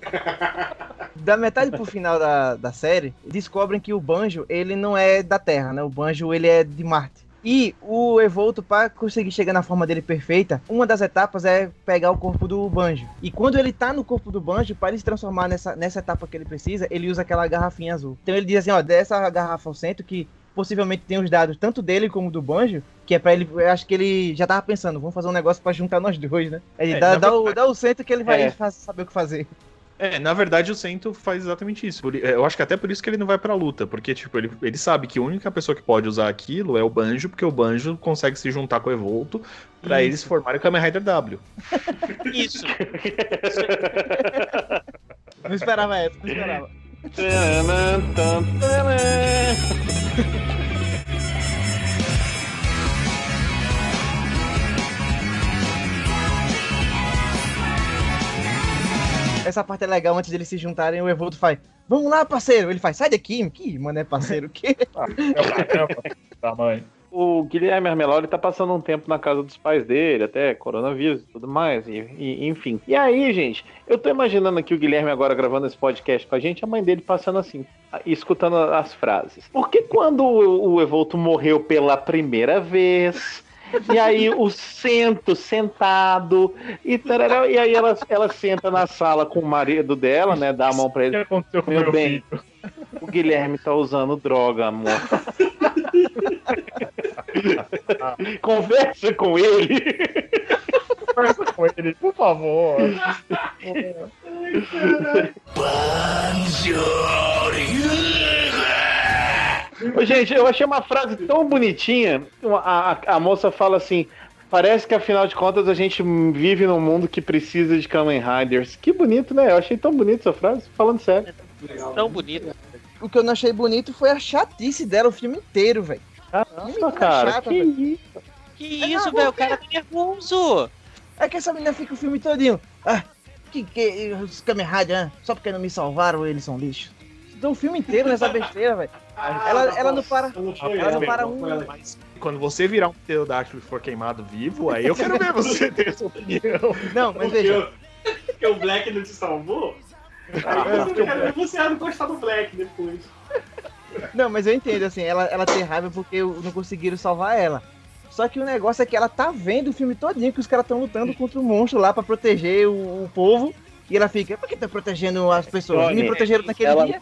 da metade pro final da, da série, descobrem que o Banjo, ele não é da Terra, né? O Banjo, ele é de Marte. E o Evolto, para conseguir chegar na forma dele perfeita, uma das etapas é pegar o corpo do Banjo. E quando ele tá no corpo do Banjo, para ele se transformar nessa, nessa etapa que ele precisa, ele usa aquela garrafinha azul. Então ele diz assim, ó, dessa garrafa ao centro que possivelmente tem os dados tanto dele como do Banjo, que é pra ele, eu acho que ele já tava pensando, vamos fazer um negócio pra juntar nós dois, né? Ele É, dá, dá, o, dá o centro que ele vai É. saber o que fazer. É, na verdade o Sento faz exatamente isso. É, Eu acho que até por isso que ele não vai pra luta, porque tipo, ele, ele sabe que a única pessoa que pode usar aquilo é o Banjo, porque o Banjo consegue se juntar com o Evolto pra eles formarem o Kamen Rider W. Isso. <laughs> Não esperava essa, não esperava. Essa parte é legal, antes deles se juntarem, o Evolto faz, vamos lá, parceiro. Ele faz, sai daqui, que, mano, é parceiro, o quê? Tamanho. O Guilherme Armeloli tá passando um tempo na casa dos pais dele, até coronavírus e tudo mais, e, e- enfim. E aí, gente, eu tô imaginando aqui o Guilherme agora gravando esse podcast com a gente, a mãe dele passando assim, e escutando as frases. Porque quando o, o Evolto morreu pela primeira vez, e aí o Sento sentado, e, tarará, e aí ela, ela senta na sala com o marido dela, né, dá a mão pra O ele. que aconteceu com Meu meu bem. filho? O Guilherme tá usando droga, amor. <laughs> Conversa com ele. Conversa com ele, por favor. Ô, Gente, eu achei uma frase tão bonitinha. A, a, a moça fala assim: parece que afinal de contas a gente vive num mundo que precisa de Kamen Riders. Que bonito, né? Eu achei tão bonito essa frase, falando sério. legal. Tão bonito. O que eu não achei bonito foi a chatice dela o filme inteiro, velho. Caramba, cara. chata, que velho. isso? Que É, isso, velho? O cara tá nervoso. É que essa menina fica o filme todinho. Ah, que que. Os Kamen Rider, ah, só porque não me salvaram, eles são lixo. Deu o filme inteiro nessa besteira, velho. Ela- ela não para- ela não para um-. Mas quando você virar um pterodáctilo e for queimado vivo, aí eu quero ver você ter essa opinião. <laughs> Não, mas veja. Porque o Black não te salvou? Aí eu quero ver você não gostar do Black depois. Não, mas eu entendo, assim, ela, ela tem raiva porque não conseguiram salvar ela. Só que o negócio é que ela tá vendo o filme todinho que os caras estão lutando contra o monstro lá pra proteger o, o povo. E ela fica, por que tá protegendo as pessoas? Me protegeram naquele ela- dia.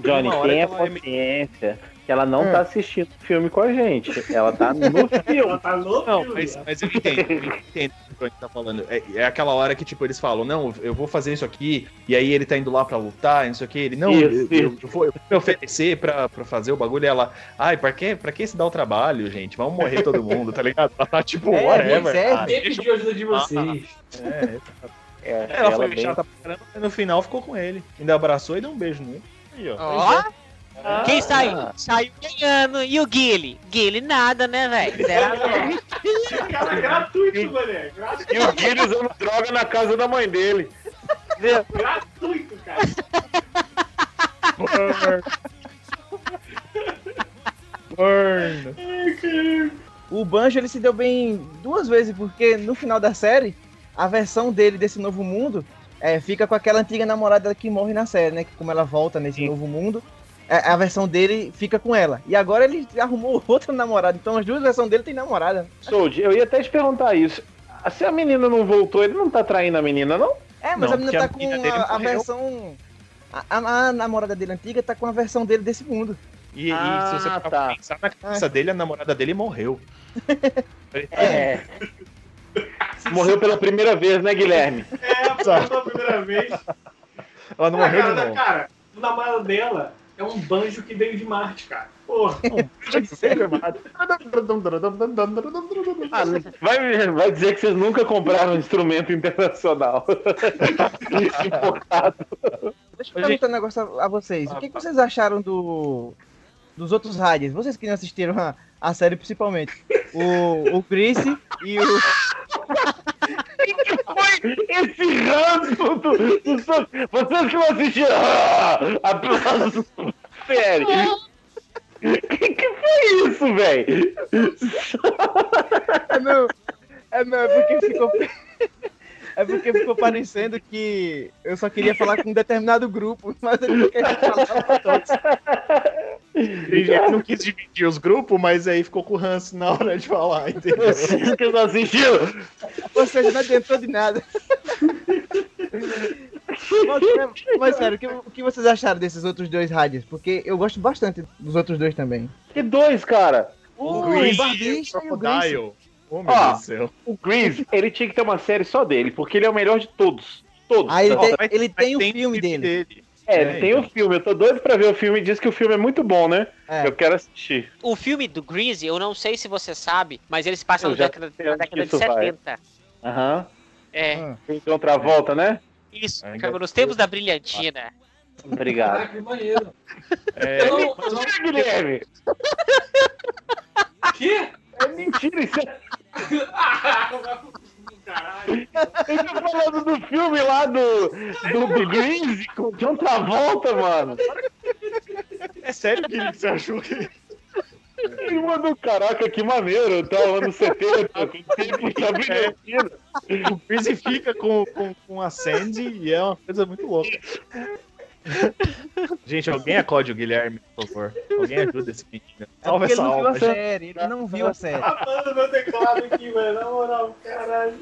Johnny, tenha ela é consciência que ela não Hum. tá assistindo o filme com a gente. Ela tá no <laughs> Ela filme. tá louca. Não, mas, mas eu entendo, eu entendo o que o tá falando. É, é aquela hora que, tipo, eles falam, não, eu vou fazer isso aqui, e aí ele tá indo lá pra lutar, e não sei o que, ele, não, Isso, eu, isso. eu vou, eu vou me oferecer pra, pra fazer o bagulho, e ela, ai, pra que, pra que se dar o trabalho, gente? Vamos morrer todo mundo, tá ligado? Ela tá, tipo, É, whatever. é. ah, deixa ajuda de vocês? eu- é. É, Ela foi bem- chata pra caramba, mas no final ficou com ele. Ainda abraçou e deu um beijo nele. Aí, ó. Ó, Ah. quem saiu? Saiu ganhando. E o Guile? Guile nada, né, velho? <laughs> Zero. Cara, gratuito, mané. Gratuito, E o Guilherme usando droga na casa da mãe dele. gratuito, cara. Burn. O Banjo ele se deu bem duas vezes, porque no final da série, a versão dele desse novo mundo é, fica com aquela antiga namorada que morre na série, né? Que como ela volta nesse Sim. novo mundo, é, a versão dele fica com ela. E agora ele arrumou <laughs> outra namorada, então as duas versões dele tem namorada. Sold, eu ia até te perguntar isso. Se a menina não voltou, ele não tá traindo a menina, não? É, mas Não, a menina tá a com menina dele a, a versão. A, a- a namorada dele antiga tá com a versão dele desse mundo. E, e Ah, se você parar tá. pensar na cabeça dele, a namorada dele morreu. <laughs> É. Morreu pela primeira vez, né, Guilherme? É, <laughs> pela primeira vez. Ela não Ah, morreu cara, de novo. cara, o namorado dela é um banjo que veio de Marte, cara. <laughs> Porra. Ah, vai, vai dizer que vocês nunca compraram um instrumento internacional. <laughs> Importado. Deixa eu perguntar um negócio a, a vocês. O que, que vocês acharam do dos outros Riders? Vocês que não assistiram a, a série principalmente. O, o Chris e o. Foi esse ranço do, do, Vocês que não assistiram. Aplausos. Sério. Que que foi isso, velho? É, meu, É, não, é porque ficou. É porque ficou parecendo que eu só queria falar com um determinado grupo, <laughs> mas ele não queria falar pra todos. Ele não quis dividir os grupos, mas aí ficou com o ranço na hora de falar, entendeu? que não assistiu. Ou seja, não adiantou de nada. Mas, mas sério, o que, o que vocês acharam desses outros dois rádios? Porque eu gosto bastante dos outros dois também. Que dois, cara. O Grease Barbista e o. Oh, meu Ó. Deus do céu. O Grease, ele tinha que ter uma série só dele, porque ele é o melhor de todos. Todos. Aí ele tem, Mas- ele mas tem o filme dele. É, É, ele tem então. o filme. Eu tô doido pra ver o filme. Diz que o filme é muito bom, né? É. Eu quero assistir. O filme do Greasy, eu não sei se você sabe, mas ele se passa na década, na década que de isso vai. 70. Aham. É, Ah. Tem outra volta, né? isso. Ainda Cara, nos tempos da brilhantina. Obrigado. Caraca, que maneiro. É, Eu não, Guilherme! Quê? É mentira, isso é... Caralho. Ele tá falando do filme lá do, do, do Grease com o John Travolta, mano. é sério que você achou que. Ele mandou, caraca, que maneiro. Eu tava anos 70, com tempo da brilhantina. O Greasy fica com, com, com a Sandy e é uma coisa muito louca. Gente, alguém acode o Guilherme, por favor. Alguém ajuda esse menino. É Salva porque ele essa não viu alma. a série, ele não viu a série. Tá falando meu teclado aqui, velho. Na moral, caralho.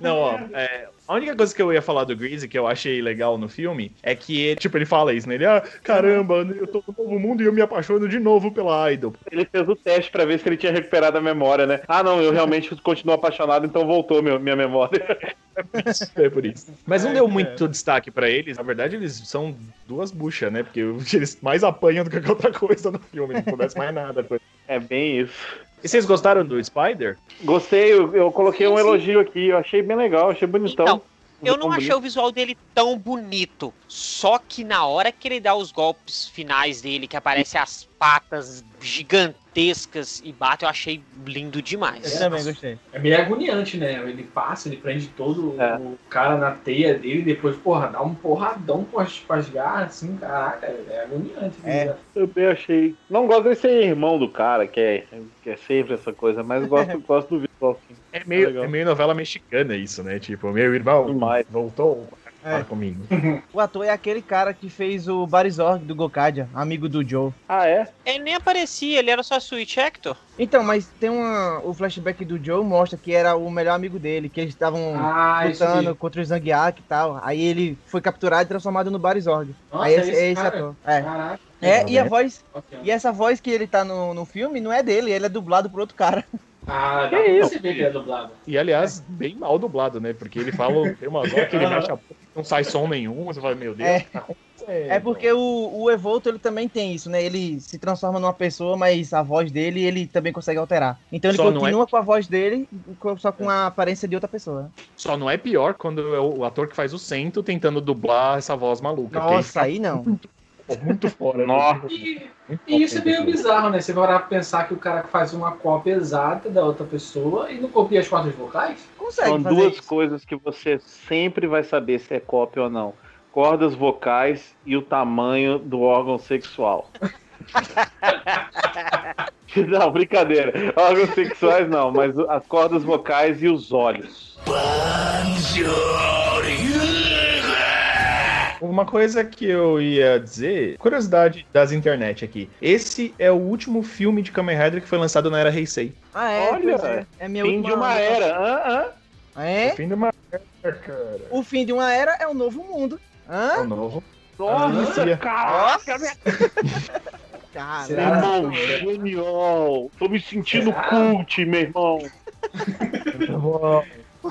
Não, ó, é, a única coisa que eu ia falar do Greasy que eu achei legal no filme é que, ele, tipo, ele fala isso, né? Ele, ah, caramba, eu tô no novo mundo e eu me apaixono de novo pela Idol. Ele fez o teste pra ver se ele tinha recuperado a memória, né? Ah, não, eu realmente continuo apaixonado, então voltou meu, minha memória. <laughs> É por isso. Mas não deu muito destaque pra eles. Na verdade, eles são duas buchas, né? Porque <laughs> eles mais apanham do que qualquer outra coisa no filme. Não acontece mais nada. É bem isso. E vocês gostaram do Spider? Gostei, eu, eu coloquei Sim, um sim. elogio aqui, eu achei bem legal, achei bonitão. Então, eu não achei o visual dele tão bonito. Só que na hora que ele dá os golpes finais dele, que aparecem as patas gigantescas e bate, eu achei lindo Eu demais. também gostei. É meio agoniante, né? Ele passa, ele prende todo É. o cara na teia dele e depois, porra, dá um porradão com as, com as garras, assim, caraca, é agoniante. É. né? Eu bem achei. Não gosto de ser irmão do cara, que é, que é sempre essa coisa, mas gosto, <laughs> gosto do visual sim. É meio, Legal. é meio novela mexicana isso, né? Tipo, meu irmão Demais. voltou É. para comigo. <laughs> O ator é aquele cara que fez o Barizorg do Gokadia, amigo do Joe. Ah, é? Ele nem aparecia, ele era só Switch Hector. Então, mas tem uma. O flashback do Joe mostra que era o melhor amigo dele, que eles estavam Ah, lutando contra o Zangiak e tal. Aí ele foi capturado e transformado no Barizorg. Nossa, Aí esse, esse é esse cara? ator. É. Caraca. É, e a voz. Bacana. E essa voz que ele tá no, no filme não é dele, ele é dublado por outro cara. <laughs> Ah, dá Que pra isso? perceber que é dublado. E aliás, bem mal dublado, né? Porque ele fala, <laughs> tem umas horas que ele mexe a boca, não sai som nenhum. Você fala, meu Deus. É. tá acontecendo? É porque o, o Evolto ele também tem isso, né? Ele se transforma numa pessoa, mas a voz dele ele também consegue alterar. Então ele Só é- continua com a voz dele, só com a aparência de outra pessoa. Só não é pior quando é o ator que faz o Cento tentando dublar essa voz maluca. porque Nossa, aí não. fica muito fora. Nossa. E, Muito e isso é meio bizarro, né? Você vai parar pra pensar que o cara faz uma cópia exata da outra pessoa e não copia as cordas vocais? Consegue São fazer duas isso. coisas que você sempre vai saber se é cópia ou não. Cordas vocais e o tamanho do órgão sexual. <laughs> não, brincadeira. Órgãos sexuais não, mas as cordas vocais e os olhos. Uma coisa que eu ia dizer, curiosidade das internet aqui. Esse é o último filme de Kamen Rider que foi lançado na era Heisei. Ah, é? Olha, é. É minha Fim de uma era. Hã, hã? É? O fim de uma era, cara. O fim de uma era é o novo mundo. É o Hã? novo. Nossa, Nossa. caraca, minha Será? irmão, genial. Tô me sentindo cult, meu irmão.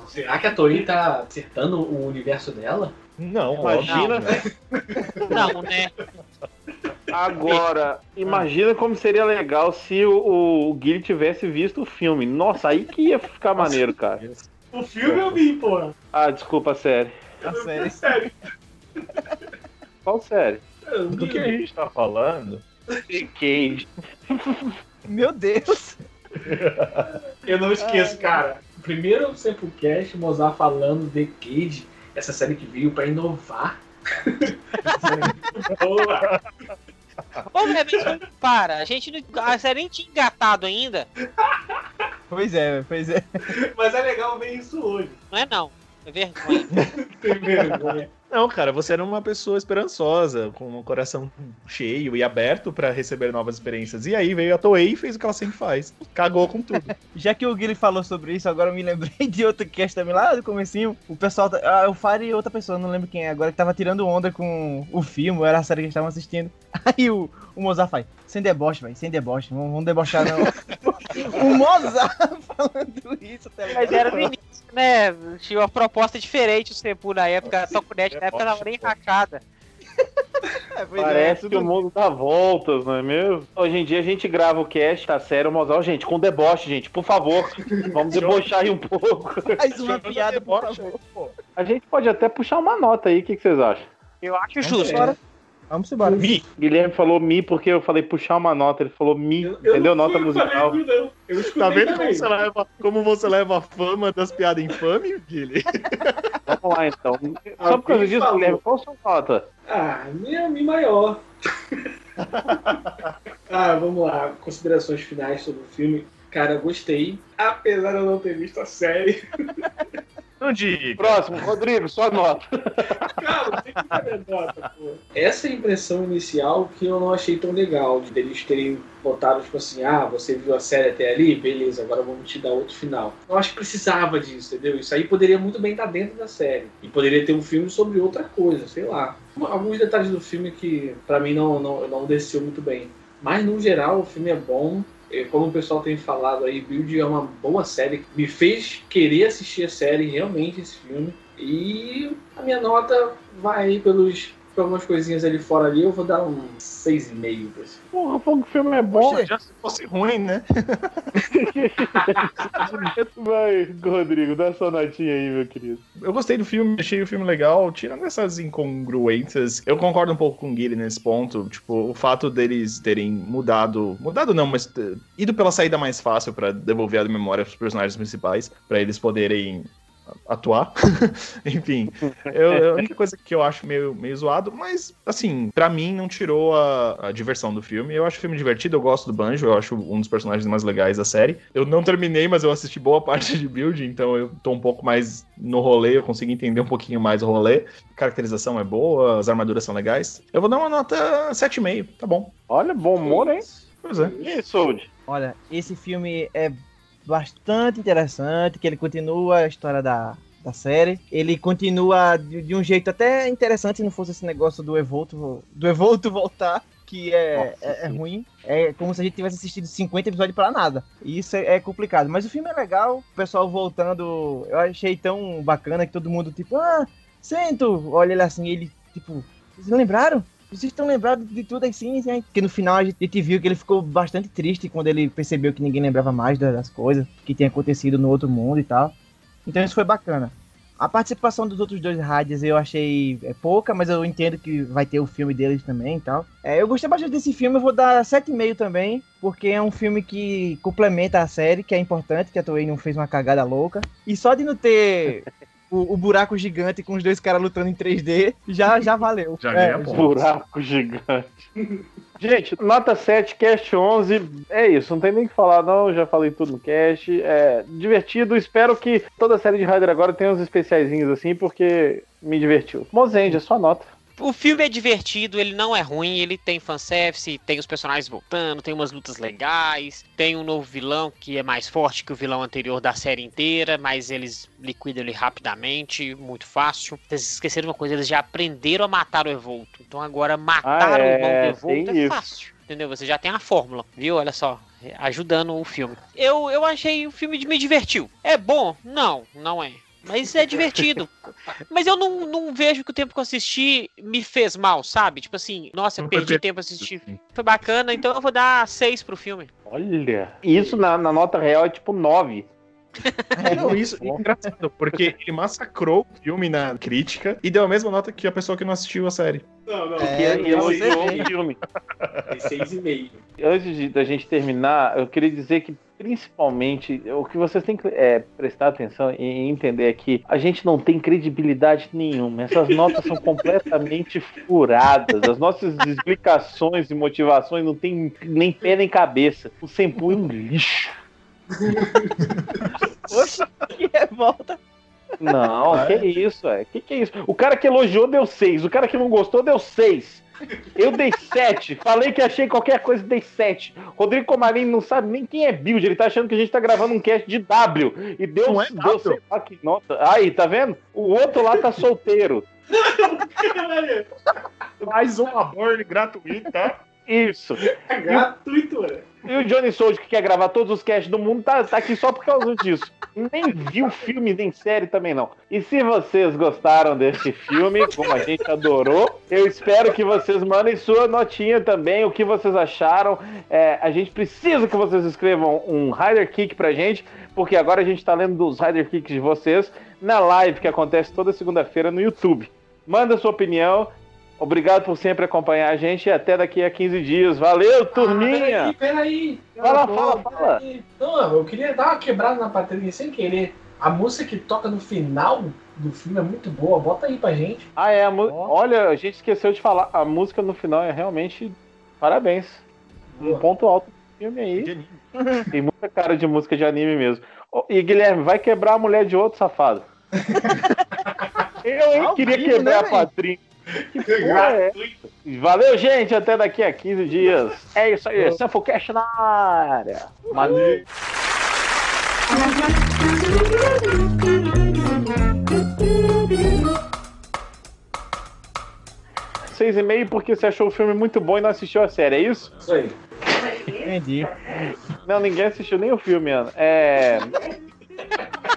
Será que a Toei tá acertando o universo dela? Não, Imagina, óbvio, Não, né? Agora, imagina como seria legal se o, o Guilherme tivesse visto o filme. Nossa, aí que ia ficar maneiro, cara. O filme eu vi, porra. Ah, desculpa, série. a série. Sério. Qual série? Do que a gente tá falando? Cage. Meu Deus. Eu não esqueço, cara. Primeiro Samplecast, Mozart falando de Cage, essa série que veio pra inovar. <laughs> Boa. Ô, velho, mas para, a gente não, a série nem tinha engatado ainda. Pois é, pois é. Mas é legal ver isso hoje. Não é não. É vergonha. <laughs> Tem vergonha. Não, cara, você era uma pessoa esperançosa, com um coração cheio e aberto pra receber novas experiências. E aí veio a Toei e fez o que ela sempre faz. Cagou com tudo. <laughs> Já que o Guilherme falou sobre isso, agora eu me lembrei <laughs> de outro cast também lá do comecinho. O pessoal, tá- ah, o Fire e outra pessoa, não lembro quem é, agora que tava tirando onda com o filme, era a série que eles estavam assistindo. <laughs> Aí o, o Mozart faz, sem deboche, velho, sem deboche, não vamos debochar não. O Mozart <laughs> falando isso, tá ligado? Mas era no início, né? Tinha uma proposta diferente o Sebu na época, a Tokunet na época tava nem rachada. É, é, Parece que o mundo dá voltas, não é mesmo? Hoje em dia a gente grava o cast, tá sério, Mozart. Gente, com deboche, gente, por favor. Vamos debochar aí um pouco. Mais uma piada, por deboche favor. A gente pode até puxar uma nota aí, o que, que vocês acham? Eu acho justo. embora. Vamos embora. Mi. Guilherme falou mi porque eu falei puxar uma nota, ele falou mi, entendeu? não Nota fui- musical. falei, não. Eu Tá vendo também. como você, leva, como você leva a fama das piadas infames, Guilherme? <laughs> Vamos lá então. Só por causa disso, falou. Guilherme, qual a sua nota? Ah, minha Mi maior. <laughs> ah, vamos lá. Considerações finais sobre o filme. Cara, eu gostei. Apesar de eu não ter visto a série. <laughs> Não diga. Próximo, Rodrigo, sua nota. <laughs> Cara, tem que ter nota, pô. Essa é a impressão inicial que eu não achei tão legal. De eles terem botado, tipo assim, ah, você viu a série até ali? Beleza, agora vamos te dar outro final. Eu acho que precisava disso, entendeu? Isso aí poderia muito bem estar dentro da série. E poderia ter um filme sobre outra coisa, sei lá. Alguns detalhes do filme que, pra mim, não, não, não desceu muito bem. Mas, no geral, o filme é bom. Eh, Como o pessoal tem falado aí, Build é uma boa série. Me fez querer assistir a série, realmente, esse filme. E a minha nota vai pelos, por algumas coisinhas ali fora ali. Eu vou dar um 6,5 pra esse filme. Porra, pô, o filme é bom. Poxa, Já se fosse ruim, né? <laughs> Vai, Rodrigo, dá sua notinha aí, meu querido. Eu gostei do filme, achei o filme legal, tirando essas incongruências. Eu concordo um pouco com o Guilherme nesse ponto. Tipo, o fato deles terem mudado. Mudado não, mas eh, ido pela saída mais fácil pra devolver a memória pros personagens principais, pra eles poderem atuar. <laughs> Enfim, eu- a única coisa que eu acho meio, meio zoado, mas assim, pra mim não tirou a, a diversão do filme. Eu acho o filme divertido, eu gosto do Banjo, eu acho um dos personagens mais legais da série. Eu não terminei, mas eu assisti boa parte de build, então eu tô um pouco mais no rolê, eu consigo entender um pouquinho mais o rolê. A caracterização é boa, as armaduras são legais. Eu vou dar uma nota 7,5, tá bom. Olha, bom humor, hein? Pois é. E aí, Sold? Olha, esse filme é bastante interessante, que ele continua a história da, da série. Ele continua de, de um jeito até interessante, se não fosse esse negócio do Evolto, do Evolto voltar, que é, Nossa, é, é ruim. É como se a gente tivesse assistido 50 episódios pra nada. E isso é, é complicado. Mas o filme é legal, o pessoal voltando, eu achei tão bacana que todo mundo, tipo, ah, sento, olha ele assim, ele, tipo, vocês lembraram? Vocês estão lembrados de tudo assim, assim, Porque no final a gente, gente viu que ele ficou bastante triste quando ele percebeu que ninguém lembrava mais das das coisas que tinha acontecido no outro mundo e tal. Então isso foi bacana. A participação dos outros dois rádios eu achei é, pouca, mas eu entendo que vai ter o filme deles também e tal. É, eu gostei bastante desse filme, eu vou dar 7,5 também, porque é um filme que complementa a série, que é importante, que a Toei não fez uma cagada louca. E só de não ter <laughs> o, o buraco gigante com os dois caras lutando em 3D, já, já valeu. Já É, ganha ponto. Buraco gigante. <laughs> Gente, nota 7, cast 11. É isso, não tem nem o que falar, não. Já falei tudo no cast. É divertido. Espero que toda a série de Rider agora tenha uns especiaizinhos assim, porque me divertiu. Mozende, a sua nota. O filme é divertido, ele não é ruim, ele tem fanservice, tem os personagens voltando, tem umas lutas legais, tem um novo vilão que é mais forte que o vilão anterior da série inteira, mas eles liquidam ele rapidamente, muito fácil. Vocês esqueceram uma coisa, eles já aprenderam a matar o Evolto. Então agora matar Ah, o é, irmão do Evolto é isso. fácil. Entendeu? Você já tem a fórmula, viu? Olha só, ajudando o filme. Eu, eu achei o filme de me divertiu. É bom? Não, não é. Mas é divertido. Mas eu não, não vejo que o tempo que eu assisti me fez mal, sabe? Tipo assim, nossa, Não perdi per- tempo assistir. Foi bacana, então eu vou dar seis pro filme. Olha. Isso na, na nota real é tipo 9. Não, isso é engraçado, porque ele massacrou o filme na crítica e deu a mesma nota que a pessoa que não assistiu a série. Não, não. É, e elogiou o filme. Tem 6,5. Antes de, da gente terminar, eu queria dizer que, principalmente, o que vocês têm que é, prestar atenção e entender é que a gente não tem credibilidade nenhuma. Essas notas são completamente furadas. As nossas explicações e motivações não tem nem pé nem cabeça. O Senpu é um lixo. Poxa, que revolta. Não, que isso, é. Que que é isso? O cara que elogiou deu 6, o cara que não gostou deu 6. Eu dei 7. Falei que achei qualquer coisa, dei 7. Rodrigo Comarim não sabe nem quem é build. Ele tá achando que a gente tá gravando um cast de W. E deu, Não é deu sei lá que nota. Aí, tá vendo? O outro lá tá solteiro. Mais um aborne gratuito, tá? Isso. É gratuito, velho. E o Johnny Souza, que quer gravar todos os casts do mundo, tá, tá aqui só por causa disso. Nem viu filme, nem série também não. E se vocês gostaram desse filme, como a gente adorou, eu espero que vocês mandem sua notinha também, o que vocês acharam. É, a gente precisa que vocês escrevam um Rider Kick pra gente, porque agora a gente tá lendo dos Rider Kicks de vocês na live que acontece toda segunda-feira no YouTube. Manda sua opinião. Obrigado por sempre acompanhar a gente e até daqui a 15 dias. Valeu, turminha! Ah, peraí, peraí. Fala, fala, fala. peraí. Não, eu queria dar uma quebrada na patrinha sem querer. A música que toca no final do filme é muito boa. Bota aí pra gente. Ah, é. a mu- Olha, a gente esqueceu de falar. A música no final é realmente. Parabéns. Um Boa. ponto alto do filme aí. <laughs> Tem muita cara de música de anime mesmo. E Guilherme, vai quebrar a mulher de outro safado. <laughs> Eu, hein, queria vivo, quebrar né, a velho? Que porra é? Valeu, gente. Até daqui a 15 dias. É isso aí. Samfocast na área. Valeu. Seis e meio porque você achou o filme muito bom e não assistiu a série, é isso? Isso aí. Entendi. Não, ninguém assistiu nem o filme, Ana. É. <laughs>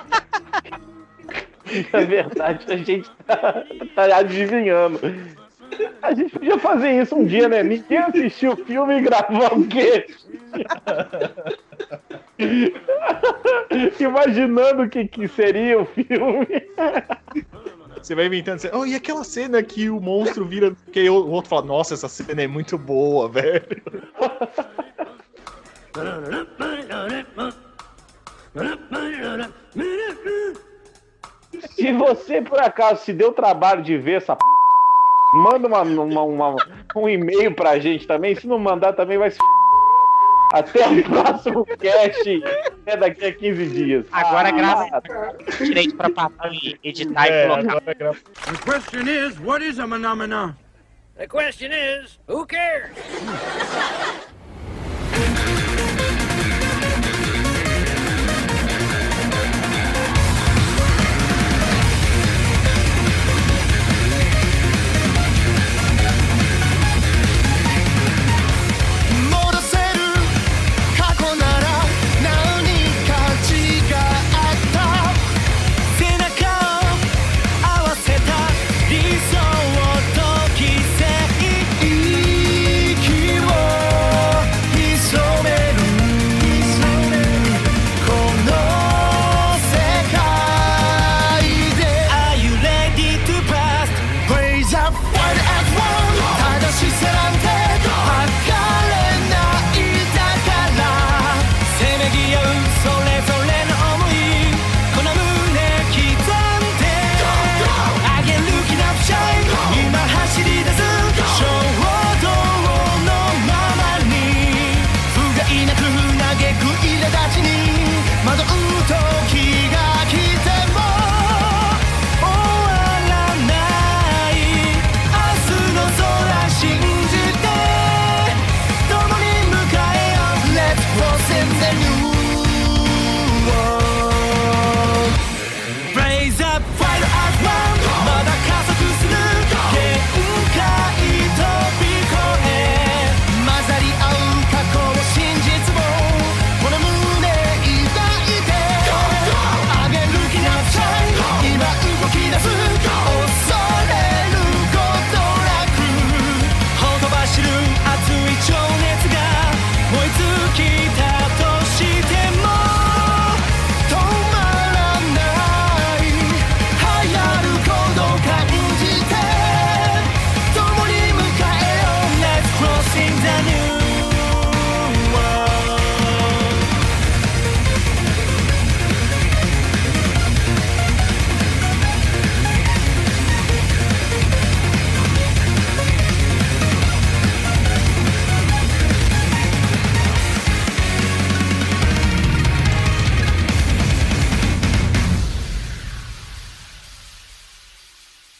<laughs> Na verdade, a gente tá, tá adivinhando. A gente podia fazer isso um dia, né? Ninguém assistiu o filme e gravou o quê? <laughs> Imaginando o que, que seria o filme. Você vai inventando assim, oh, e aquela cena que o monstro vira. Que o outro fala, nossa, essa cena é muito boa, velho. <laughs> Se você, por acaso, se deu trabalho de ver essa p... manda uma, uma- uma- um e-mail pra gente também. Se não mandar, também vai se f... Até o próximo cast. Até daqui a 15 dias. Agora Ah, grava direito pra patrão e editar e colocar. agora. The question is, what is a phenomenon? The question is, who cares?